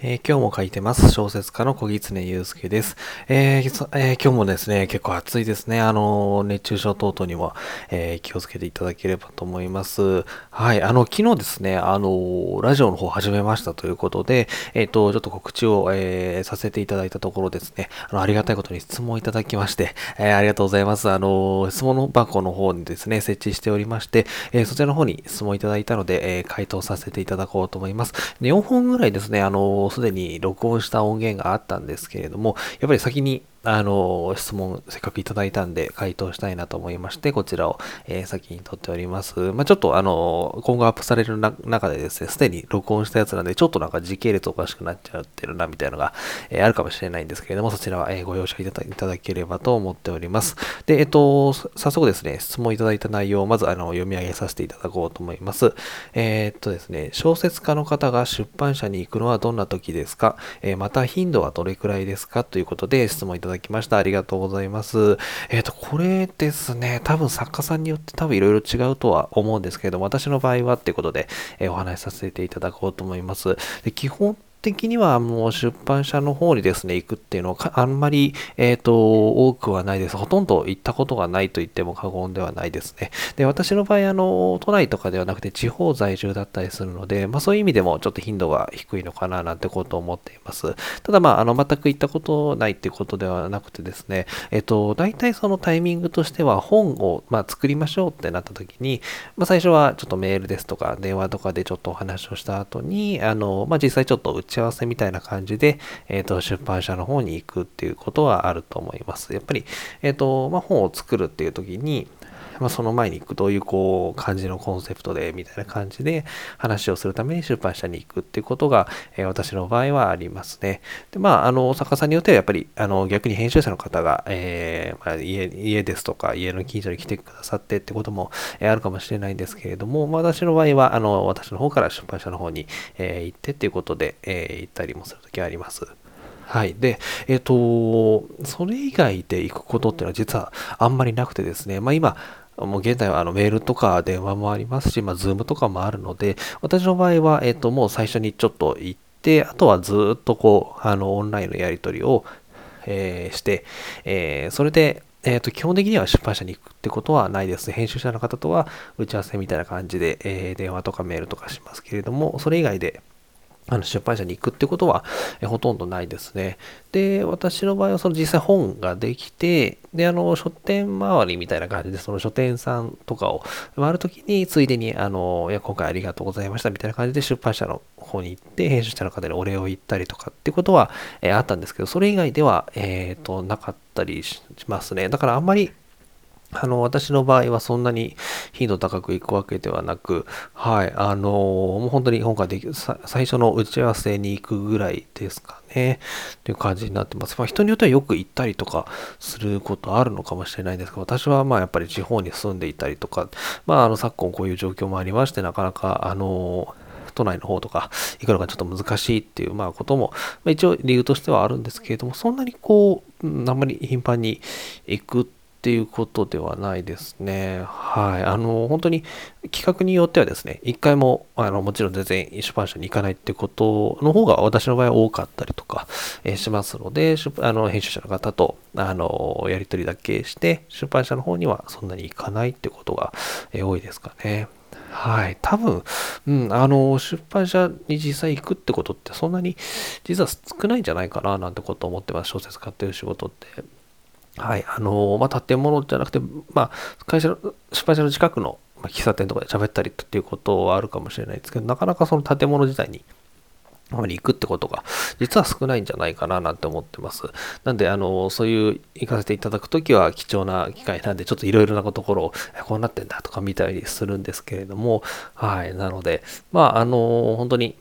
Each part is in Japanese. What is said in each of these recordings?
えー、今日も書いてます。小説家の小狐祐介です、えーえー、今日もですね、結構暑いですね。あの、熱中症等々にも、え気をつけていただければと思います。はい、あの、昨日ですね、あの、ラジオの方始めましたということで、えっ、と、ちょっと告知を、えさせていただいたところですね、あの、ありがたいことに質問いただきまして、えありがとうございます。あの、質問箱の方にですね、設置しておりまして、えそちらの方に質問いただいたので、え回答させていただこうと思います。で4本ぐらいですね、あの、すでに録音した音源があったんですけれども、やっぱり先にあの、質問せっかくいただいたんで回答したいなと思いまして、こちらを、えー、先に撮っております。まあ、ちょっとあの、今後アップされる中でですね、すでに録音したやつなんで、ちょっとなんか時系列おかしくなっちゃってるな、みたいなのが、えー、あるかもしれないんですけれども、そちらは、えー、ご容赦いただければと思っております。で、えっと、早速ですね、質問いただいた内容をまずあの読み上げさせていただこうと思います。え、っとですね、小説家の方が出版社に行くのはどんな時ですか、えまた頻度はどれくらいですか？ということで質問いただただきました。ありがとうございます。えっ、ー、と、これですね、多分作家さんによって多分いろいろ違うとは思うんですけれども、私の場合はってことで、えー、お話しさせていただこうと思います。で基本的にはもう出版社の方にですね、行くっていうのはあんまり、えっ、ー、と、多くはないです。ほとんど行ったことがないと言っても過言ではないですね。で、私の場合、あの、都内とかではなくて地方在住だったりするので、まあそういう意味でもちょっと頻度が低いのかななんてことを思っています。ただまあ、あの、全く行ったことないっていうことではなくてですね、えっ、ー、と、大体そのタイミングとしては本を、まあ、作りましょうってなった時に、まあ最初はちょっとメールですとか電話とかでちょっとお話をした後に、あの、まあ実際ちょっと打ち合わせみたいな感じで、えっ、ー、と、出版社の方に行くっていうことはあると思います。やっぱり、えっ、ー、と、まあ、本を作るっていう時に、まあ、その前に行くどういうこう感じのコンセプトでみたいな感じで話をするために出版社に行くっていうことが、えー、私の場合はありますね。で、まあ、あの、作家さんによってはやっぱり、あの、逆に編集者の方が、えー、まあ、家、家ですとか、家の近所に来てくださってってことも、え、あるかもしれないんですけれども、まあ、私の場合は、あの、私の方から出版社の方に、えー、行ってっていうことで、え、行ったりもするときはあります。はい。で、えっ、ー、と、それ以外で行くことっていうのは実はあんまりなくてですね、まあ今、もう現在はあのメールとか電話もありますし、まあ、ズームとかもあるので、私の場合は、えっ、ー、と、もう最初にちょっと行って、あとはずっとこう、あの、オンラインのやり取りを、えー、して、えー、それで、えっ、と、基本的には出版社に行くってことはないです。編集者の方とは打ち合わせみたいな感じで、え電話とかメールとかしますけれども、それ以外で、あの出版社に行くってことは、えほとんどないですね。で、私の場合はその実際本ができて、で、あの、書店周りみたいな感じで、その書店さんとかを回るときに、ついでに、あの、いや、今回ありがとうございましたみたいな感じで出版社の方に行って、編集者の方にお礼を言ったりとかってことは、え、あったんですけど、それ以外では、えっ、ー、と、なかったりしますね。だからあんまり、あの、私の場合はそんなに頻度高くいくわけではなく、はい、あの、もう本当に今回で最初の打ち合わせに行くぐらいですかね、っていう感じになってます。まあ人によってはよく行ったりとかすることあるのかもしれないんですけど、私はまあやっぱり地方に住んでいたりとか、まああの昨今こういう状況もありまして、なかなかあの、都内の方とか行くのがちょっと難しいっていう、まあ、ことも、まあ、一応理由としてはあるんですけれども、そんなにこう、あんまり頻繁に行くっていうことではないですね。はい。あの、本当に企画によってはですね、一回も、あの、もちろん全然出版社に行かないってことの方が私の場合は多かったりとか、え、しますので、あの、編集者の方と、あの、やり取りだけして、出版社の方にはそんなに行かないってことが、え、多いですかね。はい。多分、うん、あの、出版社に実際行くってことってそんなに実は少ないんじゃないかななんてことを思ってます。小説家っていう仕事って。はい、あのまあ、建物じゃなくて、まあ、会社の、出版社の近くの、ま、喫茶店とかで喋ったりっていうことはあるかもしれないですけど、なかなかその建物自体に、あまり行くってことが、実は少ないんじゃないかななんて思ってます。なんで、あの、そういう行かせていただくときは貴重な機会なんで、ちょっといろいろなところを、こうなってんだとか見たりするんですけれども、はい、なので、まあ、あの、本当に、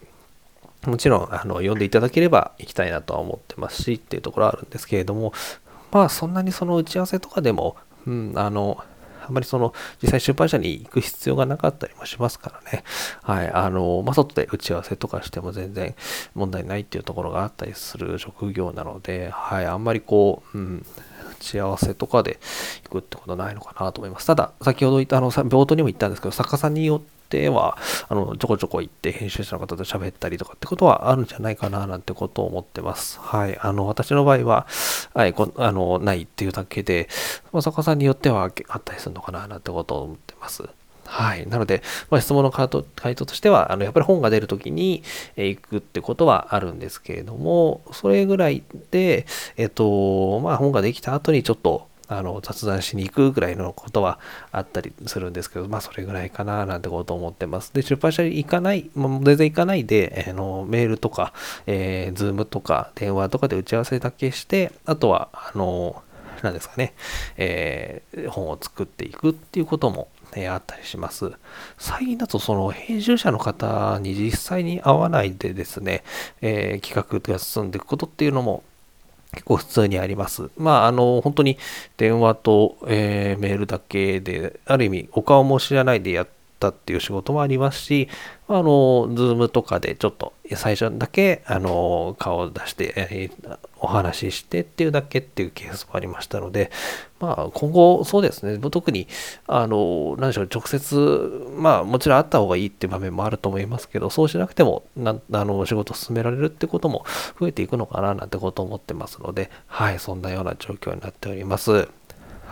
もちろん、あの、読んでいただければ行きたいなとは思ってますし、っていうところはあるんですけれども、まあそんなにその打ち合わせとかでも、うん、あの、あんまりその実際出版社に行く必要がなかったりもしますからね。はい。あの、まあ、外で打ち合わせとかしても全然問題ないっていうところがあったりする職業なので、はい。あんまりこう、うん、ち合わせとかで行くってことないのかなと思います。ただ、先ほど言った、あの、冒頭にも言ったんですけど、作家さんによっっては、あの、ちょこちょこ行って編集者の方と喋ったりとかってことはあるんじゃないかななんてことを思ってます。はい。あの、私の場合は、はい、こあの、ないっていうだけで、ま作家さんによってはあったりするのかななんてことを思ってます。はい。なので、まあ、質問の回答としては、あのやっぱり本が出るときに、え、行くってことはあるんですけれども、それぐらいで、えっ、と、まあ、本ができた後にちょっと、あの雑談しに行くぐらいのことはあったりするんですけど、まあそれぐらいかななんてことを思ってます。で、出版社に行かない、もう全然行かないで、えー、のメールとか、えー、ズームとか電話とかで打ち合わせだけして、あとは、あの、なんですかね、えー、本を作っていくっていうことも、ね、あったりします。最近だとその編集者の方に実際に会わないでですね、えー、企画が進んでいくことっていうのも結構普通にあります。まあ、あの、本当に電話と、えー、メールだけで、ある意味お顔も知らないでやってたっていう仕事もありますし、あの、ズームとかでちょっと最初だけ、あの、顔を出して、え、お話ししてっていうだけっていうケースもありましたので、まあ、今後、そうですね、特に、あの、何でしょう、直接、まあ、もちろんあった方がいいっていう場面もあると思いますけど、そうしなくても、なあの、仕事を進められるってことも増えていくのかな、なんてことを思ってますので、はい、そんなような状況になっております。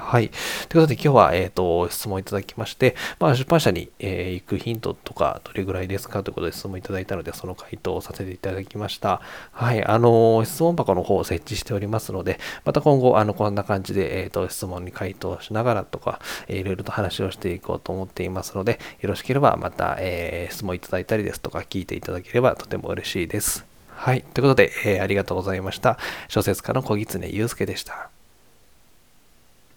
はい。ということで今日は、えっ、ー、と、質問いただきまして、まあ、出版社に、えー、行くヒントとか、どれぐらいですか？ということで質問いただいたので、その回答をさせていただきました。はい。あの、質問箱の方を設置しておりますので、また今後、あの、こんな感じで、えっ、と、質問に回答しながらとか、えー、いろいろと話をしていこうと思っていますので、よろしければまた、え、質問いただいたりですとか、聞いていただければとても嬉しいです。はい。ということで、えー、ありがとうございました。小説家の小狐祐介でした。